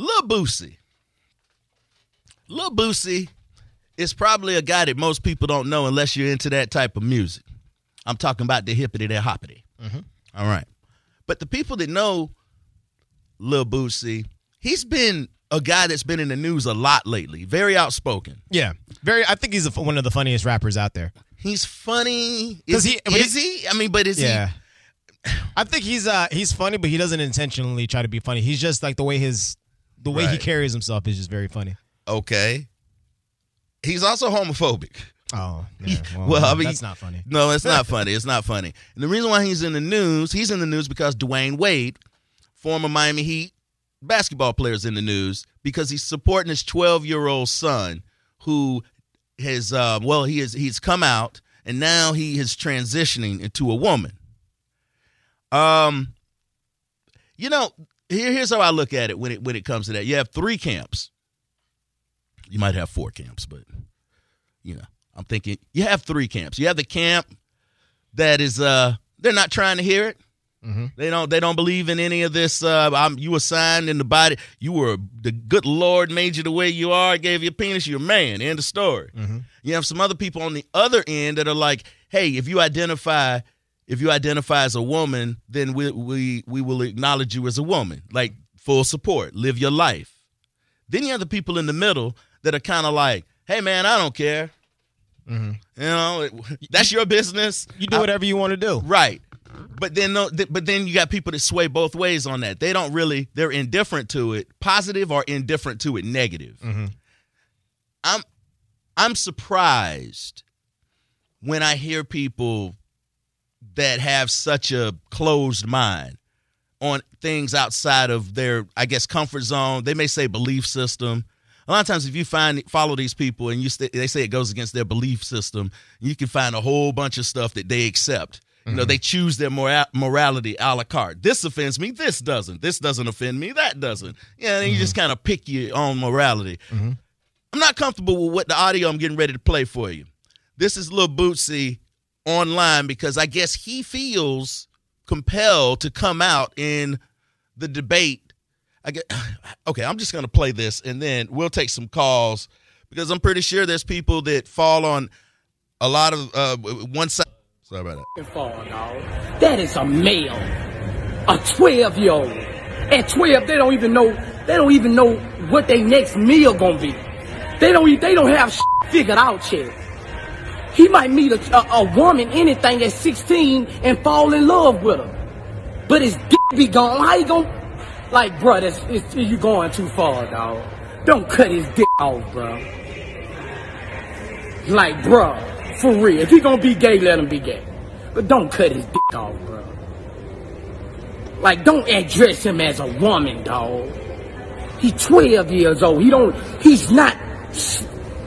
Lil Boosie. Lil Boosie is probably a guy that most people don't know unless you're into that type of music. I'm talking about the hippity the hoppity. All right. But the people that know Lil Boosie, he's been a guy that's been in the news a lot lately. Very outspoken. Yeah, very. I think he's a, one of the funniest rappers out there. He's funny. Is he- he? Is he? I mean, but is he? Yeah, I think he's uh he's funny, but he doesn't intentionally try to be funny. He's just like the way his the way he carries himself is just very funny. okay? He's also homophobic. Oh, yeah, well, Well, I mean, that's not funny. No, it's not funny. It's not funny. And the reason why he's in the news, he's in the news because Dwyane Wade, former Miami Heat basketball player, is in the news because he's supporting his 12 year old son who has, uh, well, he is he's come out and now he is transitioning into a woman. Um, you know, here, here's how I look at it when it when it comes to that. You have three camps. You might have four camps, but you know, I'm thinking you have three camps. You have the camp that is uh they're not trying to hear it. They don't they don't believe in any of this. Uh, I'm, you were signed in the body. You were the good Lord made you the way you are. Gave you a penis. You're a man. End of story. You have some other people on the other end that are like, hey, if you identify if you identify as a woman, then we we we will acknowledge you as a woman. Like full support. Live your life. Then you have the people in the middle that are kind of like, hey man, I don't care. Mm-hmm. You know, that's your business. You do whatever you want to do. Right. But then no, but then you got people that sway both ways on that. They don't really they're indifferent to it, positive or indifferent to it, negative. Mm-hmm. I'm I'm surprised when I hear people that have such a closed mind on things outside of their I guess comfort zone. They may say belief system. A lot of times, if you find follow these people and you st- they say it goes against their belief system, you can find a whole bunch of stuff that they accept. You know, mm-hmm. they choose their mora- morality a la carte. This offends me. This doesn't. This doesn't offend me. That doesn't. Yeah, and you just mm-hmm. kind of pick your own morality. Mm-hmm. I'm not comfortable with what the audio I'm getting ready to play for you. This is Lil Boosie online because I guess he feels compelled to come out in the debate. I get okay. I'm just gonna play this and then we'll take some calls because I'm pretty sure there's people that fall on a lot of uh, one side. Sorry about that. That is a male. A 12 year old. At 12, they don't even know, they don't even know what their next meal gonna be. They don't, they don't have figured out yet. He might meet a, a, a woman, anything at 16 and fall in love with her. But his dick be gone. How you gonna, like, bruh, that's, it's, you going too far, dog. Don't cut his dick off, bruh. Like, bruh, for real. If he gonna be gay, let him be gay. But don't cut his dick off, bruh. Like, don't address him as a woman, dog. He's 12 years old. He don't, he's not,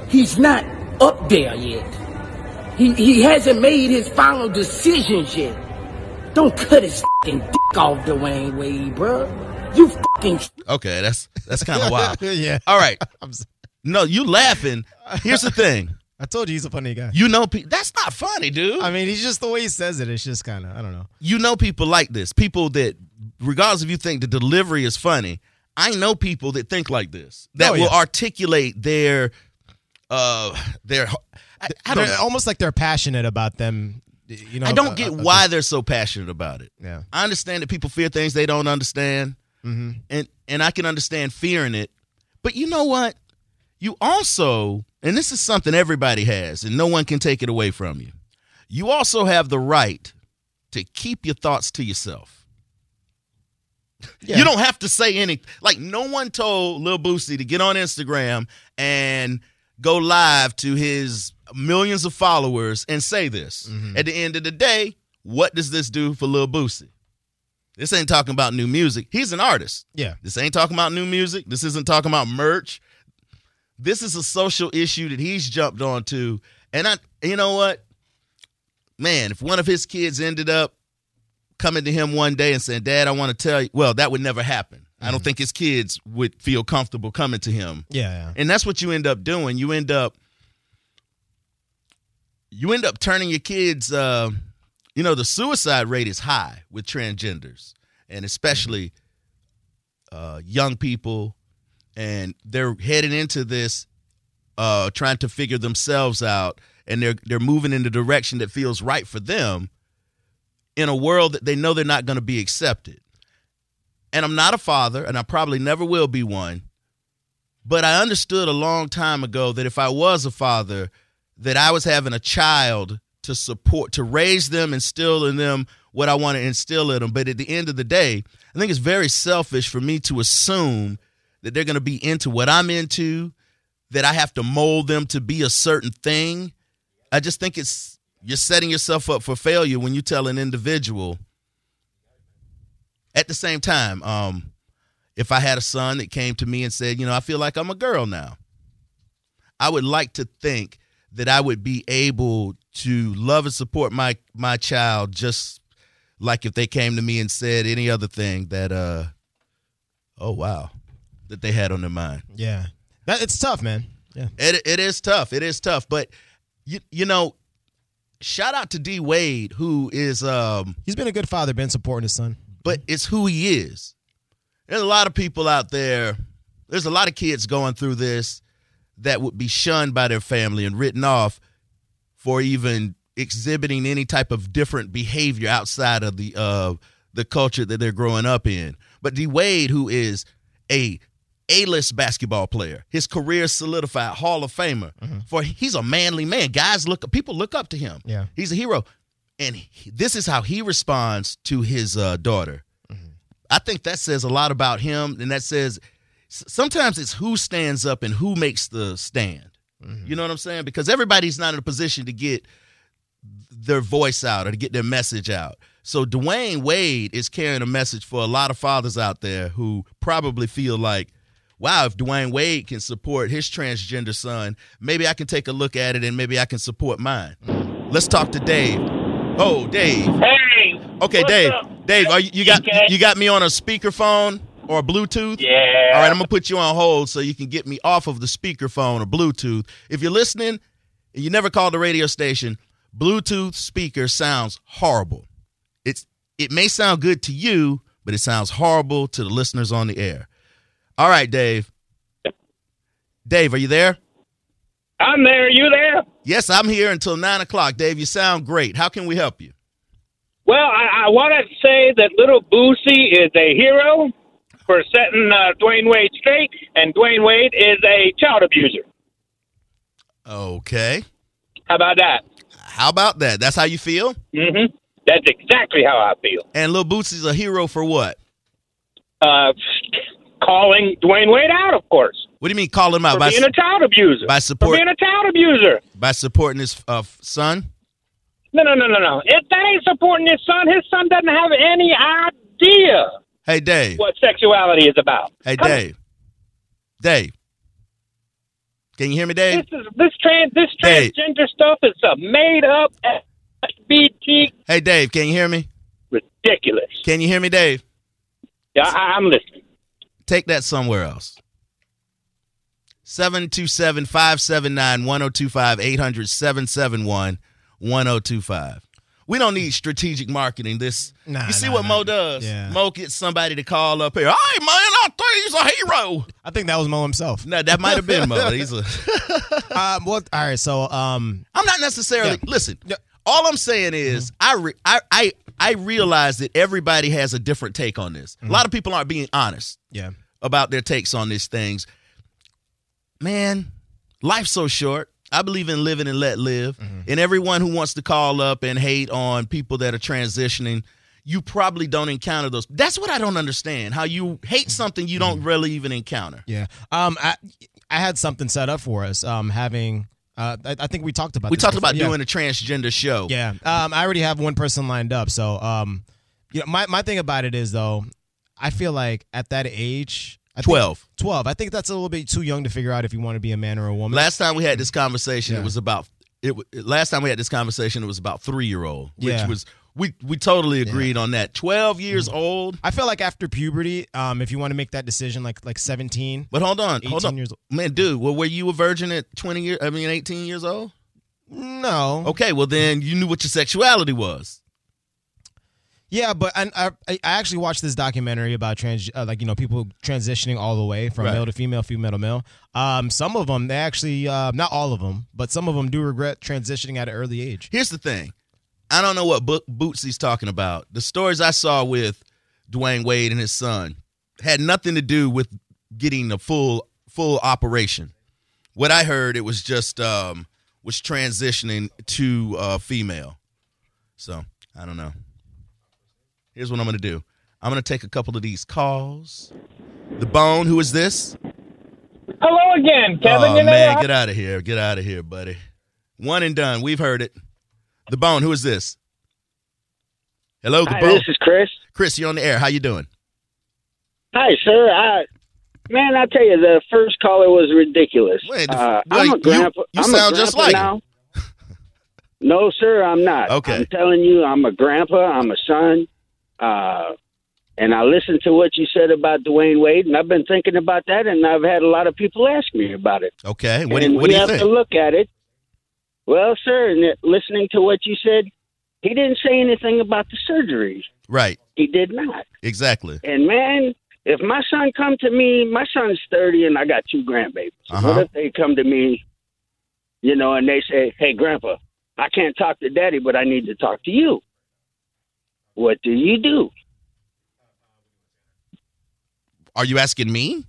he's not up there yet. He, he hasn't made his final decisions yet. Don't cut his fucking dick off, Dwyane Wade, bruh. You fucking Okay, that's that's kind of wild. yeah. All right. I'm No, you laughing. Here's the thing. I told you he's a funny guy. You know, pe- that's not funny, dude. I mean, he's just the way he says it. It's just kind of I don't know. you know people like this. People that, regardless if you think the delivery is funny, I know people that think like this. That Oh, will yeah. articulate their, uh, their. I, I don't. They're almost like they're passionate about them. You know, I don't uh, get uh, why they're so passionate about it. Yeah. I understand that people fear things they don't understand, and and I can understand fearing it. But you know what? You also, and this is something everybody has, and no one can take it away from you. You also have the right to keep your thoughts to yourself. Yeah. You don't have to say anything. Like no one told Lil Boosie to get on Instagram and go live to his millions of followers and say this. Mm-hmm. At the end of the day, what does this do for Lil Boosie? This ain't talking about new music. He's an artist. Yeah. This ain't talking about new music. This isn't talking about merch. This is a social issue that he's jumped onto. And I you know what? Man, if one of his kids ended up coming to him one day and saying, Dad, I want to tell you, well, that would never happen. I don't think his kids would feel comfortable coming to him. Yeah, yeah. And that's what you end up doing. You end up you end up turning your kids uh, you know, the suicide rate is high with transgenders and especially uh, young people and they're heading into this uh trying to figure themselves out and they're they're moving in the direction that feels right for them in a world that they know they're not going to be accepted. And I'm not a father and I probably never will be one. But I understood a long time ago that if I was a father that I was having a child to support to raise them instill in them what I want to instill in them. But at the end of the day, I think it's very selfish for me to assume that they're going to be into what I'm into, that I have to mold them to be a certain thing. I just think it's you're setting yourself up for failure when you tell an individual. At the same time, um, if I had a son that came to me and said, you know, I feel like I'm a girl now, I would like to think that I would be able to love and support my my child just like if they came to me and said any other thing that uh oh wow that they had on their mind. Yeah, that it's tough, man. Yeah, It it is tough. It is tough, but you you know, shout out to D Wade who is um he's been a good father, been supporting his son. But it's who he is. There's a lot of people out there. There's a lot of kids going through this that would be shunned by their family and written off for even exhibiting any type of different behavior outside of the uh the culture that they're growing up in. But D Wade, who is a A-list basketball player, his career solidified Hall of Famer. For he's a manly man. Guys look people look up to him. Yeah. He's a hero. And he, this is how he responds to his uh, daughter. I think that says a lot about him, and that says sometimes it's who stands up and who makes the stand. You know what I'm saying? Because everybody's not in a position to get their voice out or to get their message out. So Dwyane Wade is carrying a message for a lot of fathers out there who probably feel like, wow, if Dwyane Wade can support his transgender son, maybe I can take a look at it and maybe I can support mine. Let's talk to Dave. Oh, Dave. Hey. Okay, Dave. up? Dave, are you, you got Okay. you got me on a speakerphone or a Bluetooth? Yeah. All right, I'm gonna put you on hold so you can get me off of the speakerphone or Bluetooth. If you're listening and you never called the radio station, Bluetooth speaker sounds horrible. It's it may sound good to you, but it sounds horrible to the listeners on the air. All right, Dave. Dave, are you there? I'm there. You there? Yes, I'm here until nine o'clock. Dave, you sound great. How can we help you? Well, I, I want to say that little Boosie is a hero for setting uh, Dwyane Wade straight, and Dwyane Wade is a child abuser. Okay. How about that? How about that? That's how you feel? Mm-hmm. That's exactly how I feel. And Lil Boosie's a hero for what? Uh, calling Dwyane Wade out, of course, What do you mean call him out for by being a child abuser. by for support being a child abuser. by supporting his uh, son? No, no, no, no, no. If that ain't supporting his son, his son doesn't have any idea Hey Dave. what sexuality is about. Hey Come on. Dave. Dave. Can you hear me, Dave? This is this trans this Dave. transgender stuff is a made up SBT Hey Dave, can you hear me? ridiculous. Can you hear me, Dave? Yeah, I, I'm listening. Take that somewhere else. 727 579 1025 800 771 1025. We don't need strategic marketing. This Nah, you see nah, what nah. Mo does? Yeah. Mo gets somebody to call up here. Hey man, I think he's a hero. I think that was Mo himself. No, that might have been Mo. He's a Um, well, all right. So, um, I'm not necessarily Yeah. listen. Yeah. All I'm saying is I, re, I I I realize that everybody has a different take on this. A lot of people aren't being honest yeah, about their takes on these things. Man, life's so short. I believe in living and let live. And everyone who wants to call up and hate on people that are transitioning, you probably don't encounter those. That's what I don't understand. How you hate something you don't really even encounter. yeah. Um, I I had something set up for us. Um, having uh, I, I think we talked about We talked before. about Yeah. doing a transgender show. Yeah. Um, I already have one person lined up. So, um, you know, my, my thing about it is though, I feel like at that age, I think- 12. 12. I think that's a little bit too young to figure out if you want to be a man or a woman. Last time we had this conversation, Yeah. it was about it. Last time we had this conversation, it was about three year old, which Yeah. was we we totally agreed on that. Twelve years old, I feel like after puberty, um, if you want to make that decision, like like 17, but hold on, hold 18 on, years old. man, dude. Well, were you a virgin at twenty years? I mean, eighteen years old. No. Okay, well then you knew what your sexuality was. Yeah, but I, I I actually watched this documentary about trans, uh, like you know, people transitioning all the way from Right. male to female, female to male. Um, some of them they actually, uh, not all of them, but some of them do regret transitioning at an early age. Here's the thing. I don't know what Bo- Boosie's talking about. The stories I saw with Dwyane Wade and his son had nothing to do with getting a full full operation. What I heard, it was just um, was transitioning to uh, female. So I don't know. Here's what I'm gonna do. I'm gonna take a couple of these calls. The bone. Who is this? Hello again, Kevin. oh you know man, what? get out of here. Get out of here, buddy. One and done. We've heard it. The bone. Who is this? Hello, the Hi, bone. this is Chris. Chris, you're on the air. How you doing? Hi, sir. I, man, I tell you, the first caller was ridiculous. Wait, the- uh, well, I'm you- a grandpa. you I'm a sound just grandpa like him. now. no, sir, I'm not. Okay. I'm telling you, I'm a grandpa. I'm a son. Uh, and I listened to what you said about Dwyane Wade, and I've been thinking about that, and I've had a lot of people ask me about it. Okay. What do and you, what we do you have think? to look at it. Well, sir, and listening to what you said, he didn't say anything about the surgery. right. He did not. Exactly. And man, if my son come to me, my son's thirty, and I got two grandbabies. Uh-huh. What if they come to me, you know, and they say, "Hey, Grandpa, I can't talk to Daddy, but I need to talk to you." What do you do? Are you asking me?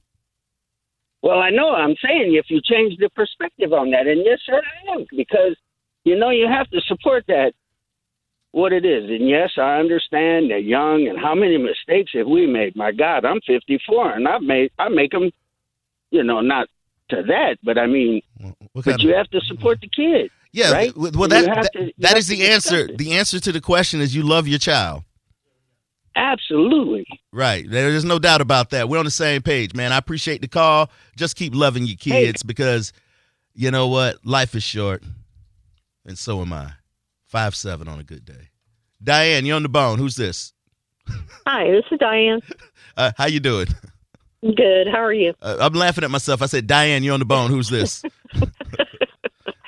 Well, I know I'm saying if you change the perspective on that, and yes, sir, I am because you know you have to support that what it is. And yes, I understand they're young, and how many mistakes have we made? My God, I'm 54, and I've made I make them, you know, not to that, but I mean, What but you of- have to support the kid. Yeah. right? Well, well, that, have that, to- you that have is to the answer. it. The answer to the question is you love your child. Absolutely. Right. There's no doubt about that. We're on the same page, man. I appreciate the call. Just keep loving your kids because you know what? Life is short. And so am I. Five seven on a good day. Diane, you're on the bone. Who's this? Hi, this is Diane. Uh, how you doing? Good. How are you? Uh, I'm laughing at myself. I said, Diane, you're on the bone. Who's this?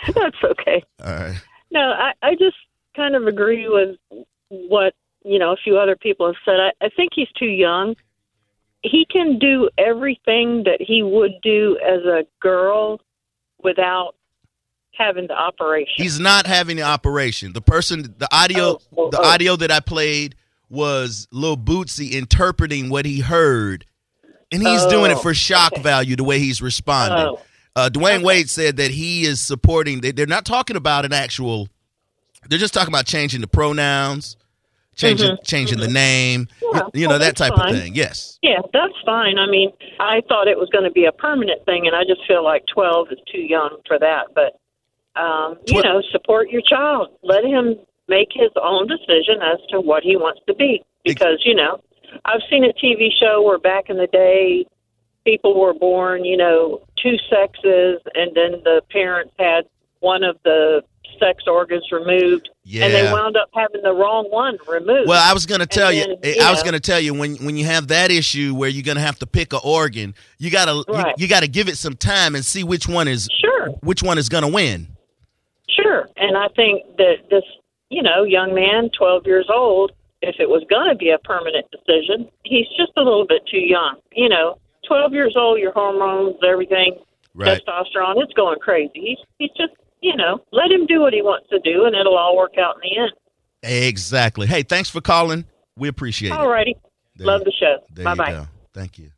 That's okay. All right. No, I, I just kind of agree with what you know a few other people have said. I, I think he's too young. He can do everything that he would do as a girl without having the operation. He's not having the operation. The person, the audio, Oh, oh, the oh. audio that I played was Lil Boosie interpreting what he heard, and he's doing it Oh, for shock okay. value. The way he's responding. Oh. Uh, Dwyane Okay. Wade said that he is supporting. They, they're not talking about an actual. They're just talking about changing the pronouns, changing changing the name, Mm-hmm. Yeah, you know well, that type fine. of thing. Yes. Yeah, that's fine. I mean, I thought it was going to be a permanent thing, and I just feel like 12 is too young for that. But, um, you know, support your child. Let him make his own decision as to what he wants to be. Because, you know, I've seen a TV show where back in the day, people were born, you know, two sexes, and then the parents had one of the sex organs removed, and they wound up having the wrong one removed. Well, I was gonna tell you, then, I was gonna tell you when when you have that issue where you're gonna have to pick an organ, you gotta Right. you, you gotta give it some time and see which one is sure. which one is gonna win. Sure. And I think that this, you know, young man, 12 years old, if it was going to be a permanent decision, he's just a little bit too young. You know, 12 years old, your hormones, everything, Right. testosterone, it's going crazy. He's, he's just, you know, let him do what he wants to do and it'll all work out in the end. Exactly. Hey, thanks for calling. We appreciate it. All righty. Love the show. Bye you bye. Thank you.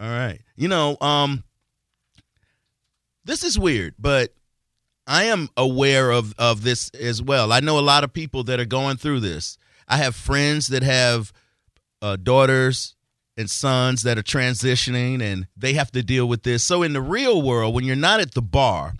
All right. You know, um this is weird, but I am aware of of this as well. I know a lot of people that are going through this. I have friends that have uh, daughters and sons that are transitioning and they have to deal with this. So in the real world when you're not at the bar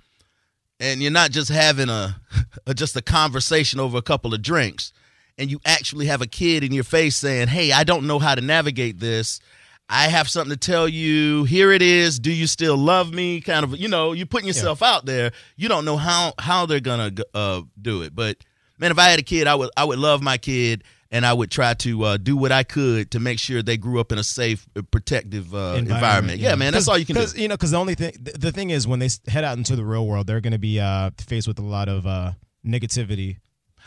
and you're not just having a, a just a conversation over a couple of drinks and you actually have a kid in your face saying, "Hey, I don't know how to navigate this. I have something to tell you. Here it is. Do you still love me?" Kind of, you know, you're putting yourself out there. You don't know how how they're gonna uh, do it. But man, if I had a kid, I would I would love my kid, and I would try to uh, do what I could to make sure they grew up in a safe, uh, protective uh, environment. Yeah, man, that's all you can do. You know, because the only thing, the, the thing is, when they head out into the real world, they're going to be uh, faced with a lot of uh, negativity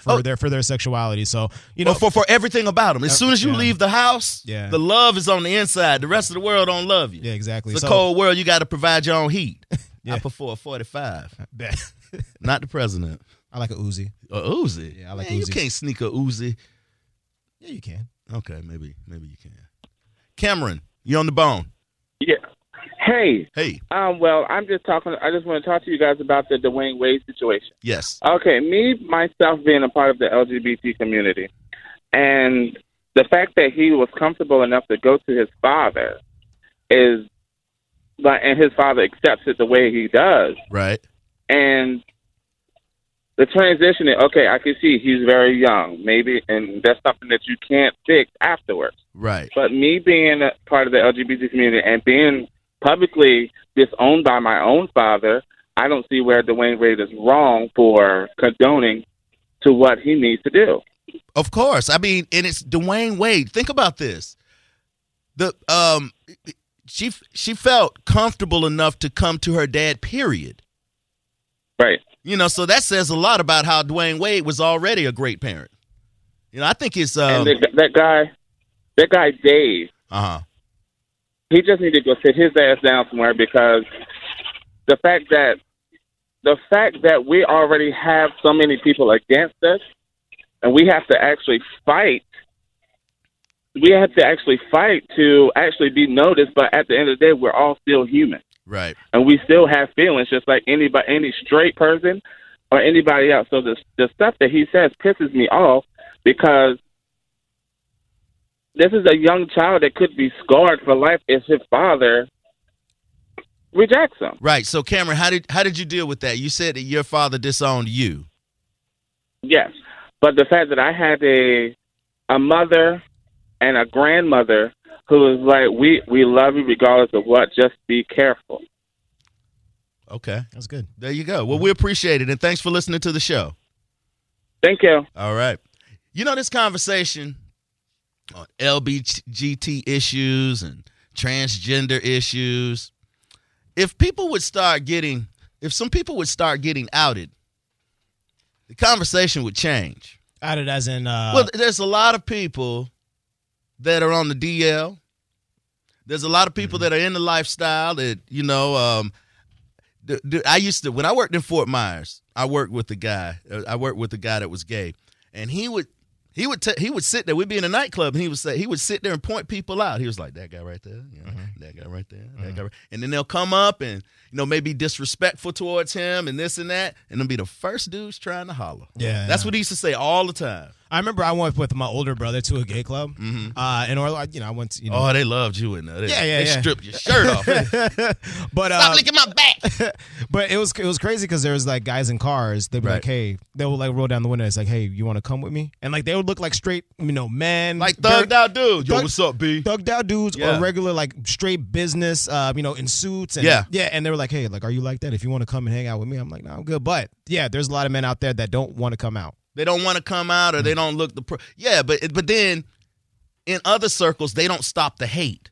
for Oh. their for their sexuality. So you know, But for for everything about them. As soon as you yeah. leave the house, Yeah. the love is on the inside. The rest of the world don't love you. yeah, exactly. It's a So- cold world. You got to provide your own heat. Yeah. I prefer a 45, not the president. I like a Uzi. A Uzi. Yeah, I like Man, You can't sneak a Uzi. Yeah, you can. Okay, maybe maybe you can. Cameron, you on the bone? Yeah. Hey, Hey, um, well, I'm just talking. I just want to talk to you guys about the Dwyane Wade situation. yes. Okay, me myself being a part of the LGBT community, and the fact that he was comfortable enough to go to his father is, but and his father accepts it the way he does, Right. and the transition. Okay, I can see he's very young, maybe, and that's something that you can't fix afterwards. Right. But me being a part of the LGBT community and being publicly disowned by my own father, I don't see where Dwyane Wade is wrong for condoning to what he needs to do. Of course. I mean, and it's Dwyane Wade. Think about this. The um she she felt comfortable enough to come to her dad, period. Right. You know, so that says a lot about how Dwyane Wade was already a great parent. You know, I think it's um and that, that guy, that guy Dave, uh-huh. he just need to go sit his ass down somewhere because the fact that the fact that we already have so many people against us, and we have to actually fight. We have to actually fight to actually be noticed, but at the end of the day, we're all still human, Right. and we still have feelings, just like anybody, any straight person or anybody else. So the the stuff that he says pisses me off because this is a young child that could be scarred for life if his father rejects him. Right. So Cameron, how did how did you deal with that? You said that your father disowned you. Yes, but the fact that I had a a mother and a grandmother who was like, "We we love you regardless of what. Just be careful." Okay. That's good. There you go. Well, we appreciate it and thanks for listening to the show. Thank you. All right. You know this conversation on LBGT issues and transgender issues. If people would start getting, if some people would start getting outed, the conversation would change. Added as in uh well, there's a lot of people that are on the DL. There's a lot of people that are in the lifestyle that you know. Um, the, the, I used to when I worked in Fort Myers. I worked with a guy. uh, I worked with a guy that was gay, and he would he would t- he would sit there. We'd be in a nightclub, and he would say he would sit there and point people out. He was like that guy right there, you know, that guy right there, that guy, right. and then they'll come up and you know maybe disrespectful towards him and this and that, and they'll be the first dudes trying to holler. Yeah. that's what he used to say all the time. I remember I went with my older brother to a gay club. Uh in Orlando, you know, I went to, you know Oh, they loved you in there. They, Yeah, yeah, they yeah. strip your shirt off. but uh Stop licking my back. But it was it was crazy because there was like guys in cars. They'd be Right. like, "Hey," they would like roll down the window. It's like, "Hey, you want to come with me?" And like they would look like straight, you know, men, Like thugged out dude. Yo, Thug- what's up, B? thugged out dudes Yeah. or regular like straight business, uh, you know, in suits. And, Yeah. yeah. And they were like, "Hey, like, are you like that? If you want to come and hang out with me, I'm like, no, I'm good." But yeah, there's a lot of men out there that don't want to come out. They don't want to come out or they don't look the pro- yeah, but but then in other circles they don't stop the hate.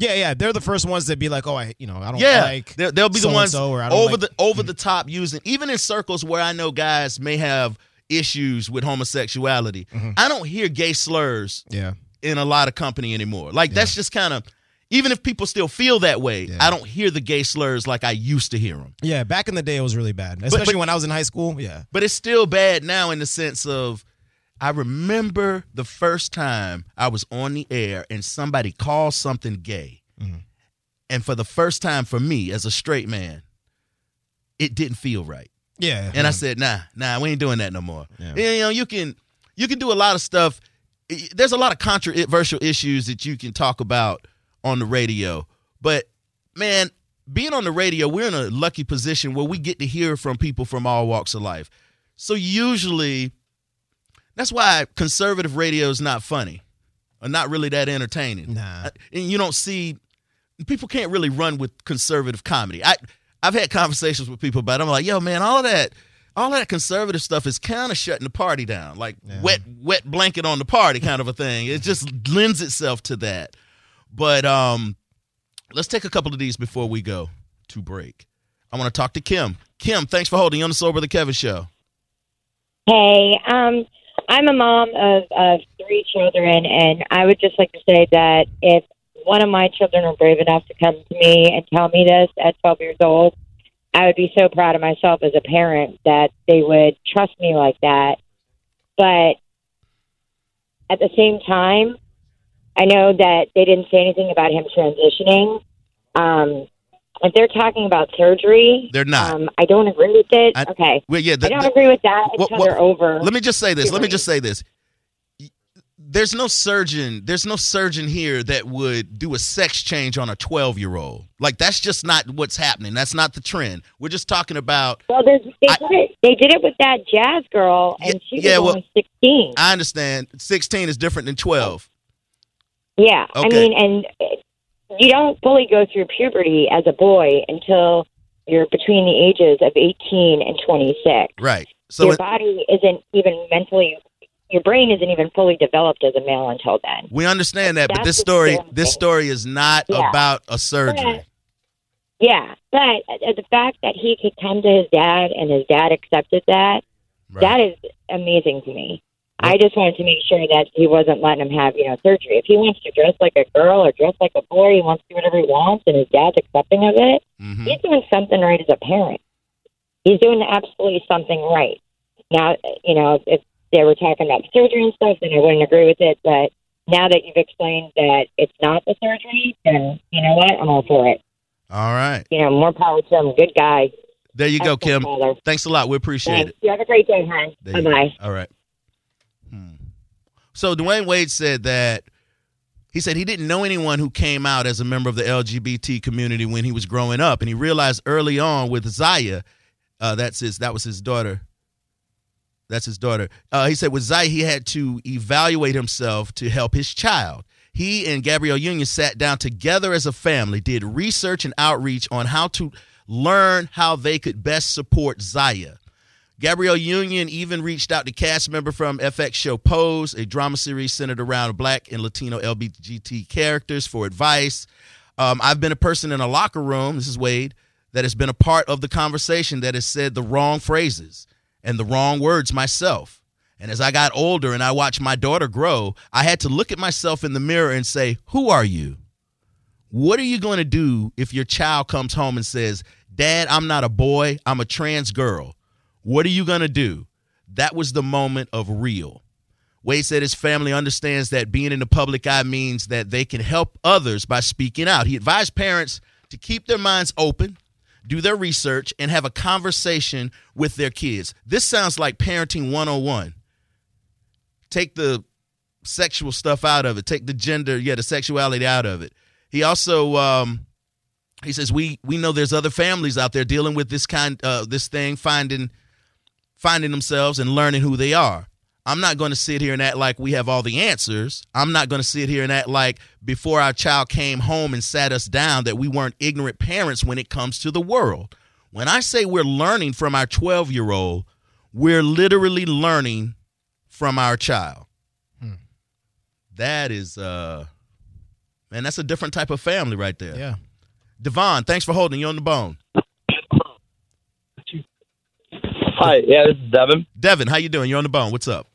Yeah, yeah, they're the first ones that be like, "Oh, I, you know, I don't Yeah, like." they'll, they'll be the ones over like- the over the top using even in circles where I know guys may have issues with homosexuality. Mm-hmm. I don't hear gay slurs Yeah, in a lot of company anymore. Like that's just kind of even if people still feel that way, Yeah. I don't hear the gay slurs like I used to hear them. yeah. Back in the day, it was really bad, especially when I was in high school. Yeah, But it's still bad now in the sense of I remember the first time I was on the air and somebody called something gay. Mm-hmm. And for the first time for me as a straight man, it didn't feel right. yeah. And I said, nah, nah, we ain't doing that no more. Yeah. You know, you can you can do a lot of stuff. There's a lot of controversial issues that you can talk about on the radio. But man, being on the radio, we're in a lucky position where we get to hear from people from all walks of life. So usually that's why conservative radio is not funny or not really that entertaining. Nah. And you don't see people can't really run with conservative comedy. I I've had conversations with people about it. I'm like, yo, man, all of that all that conservative stuff is kind of shutting the party down. Like wet wet blanket on the party kind of a thing. It just lends itself to that. But um let's take a couple of these before we go to break. I want to talk to Kim. Kim, thanks for holding on the Soul Brother Kevin show. Hey, um, I'm a mom of, of three children, and I would just like to say that if one of my children were brave enough to come to me and tell me this at 12 years old, I would be so proud of myself as a parent that they would trust me like that. But at the same time, I know that they didn't say anything about him transitioning. Um, if they're talking about surgery, They're not. Um, I don't agree with it. I- okay, Well, yeah. the- I don't the- agree with that until well, they're over. Let me just say this. Let me just say this. There's no surgeon. There's no surgeon here that would do a sex change on a 12 year old. Like that's just not what's happening. That's not the trend. We're just talking about. Well, there's, they I- did it. They did it with that jazz girl, and Yeah, she was yeah, well- only sixteen. I understand. 16 is different than 12. Yeah, I mean, and you don't fully go through puberty as a boy until you're between the ages of eighteen and twenty six. Right. So your it- body isn't even mentally, your brain isn't even fully developed as a male until then. we understand that, but this story, this story is not Yeah. about a surgery. Yeah, but uh, the fact that he could come to his dad and his dad accepted that, Right. that is amazing to me. I just wanted to make sure that he wasn't letting him have, you know, surgery. If he wants to dress like a girl or dress like a boy, he wants to do whatever he wants, and his dad's accepting of it. Mhm. He's doing something right as a parent. He's doing absolutely something right. Now, you know, if they were talking about surgery and stuff, then I wouldn't agree with it. But now that you've explained that it's not the surgery, then you know what? I'm all for it. All right. You know, more power to him. Good guy. There you go, Kim. father. Thanks a lot. We appreciate Thanks. it. You have a great day, hon. Bye bye. All right. So Dwyane Wade said that he said he didn't know anyone who came out as a member of the LGBT community when he was growing up, and he realized early on with Zaya, uh, that's his, that was his daughter. That's his daughter. Uh, he said with Zaya, he had to evaluate himself to help his child. He and Gabrielle Union sat down together as a family, did research and outreach on how to learn how they could best support Zaya. Gabrielle Union even reached out to cast member from FX show Pose, a drama series centered around black and Latino LGBT characters, for advice. Um, I've been a person in a locker room, this is Wade, that has been a part of the conversation that has said the wrong phrases and the wrong words myself. And as I got older and I watched my daughter grow, I had to look at myself in the mirror and say, Who are you? What are you going to do if your child comes home and says, Dad, I'm not a boy, I'm a trans girl? What are you going to do? That was the moment of real. Wade said his family understands that being in the public eye means that they can help others by speaking out. He advised parents to keep their minds open, do their research, and have a conversation with their kids. This sounds like parenting 101. Take the sexual stuff out of it, take the gender, yeah, the sexuality out of it. He also um, he says we we know there's other families out there dealing with this kind uh, this thing, finding finding themselves and learning who they are. I'm not going to sit here and act like we have all the answers. I'm not going to sit here and act like before our child came home and sat us down that we weren't ignorant parents when it comes to the world. When I say we're learning from our 12 year old, we're literally learning from our child. That is, uh, man, that's a different type of family right there. Yeah. Devon, thanks for holding you on the bone. Hi, yeah, this is Devin. Devin, how you doing? You're on the bone. What's up?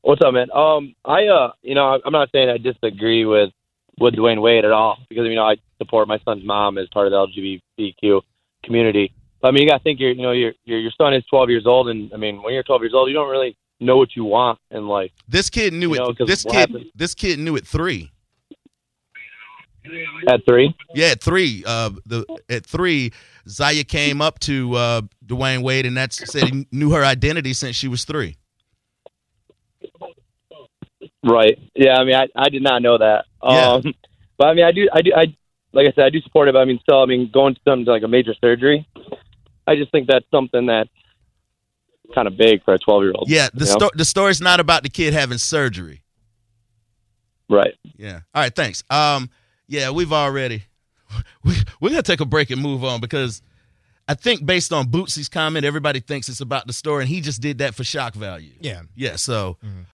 What's up, man? Um, I uh, you know, I'm not saying I disagree with with Dwyane Wade at all because you know I support my son's mom as part of the LGBTQ community. But I mean, you got to think your you know your your your son is 12 years old, and I mean, when you're 12 years old, you don't really know what you want in life. This kid knew You know, This kid, happened- this kid knew at three. At three, Yeah, at three. Uh, the at three, Zaya came up to uh, Dwyane Wade, and that's said he knew her identity since she was three. right? Yeah, I mean, I I did not know that. Yeah. Um, but I mean, I do, I do, I like I said, I do support it. But I mean, still, I mean, going to something like a major surgery, I just think that's something that's kind of big for a 12 year old. Yeah, the know? sto- the story's not about the kid having surgery. right. Yeah. All right. Thanks. Um. Yeah, we've already. We we're gonna take a break and move on because I think based on Boosie's comment, everybody thinks it's about the story, and he just did that for shock value. Yeah. Yeah. So, mm-hmm.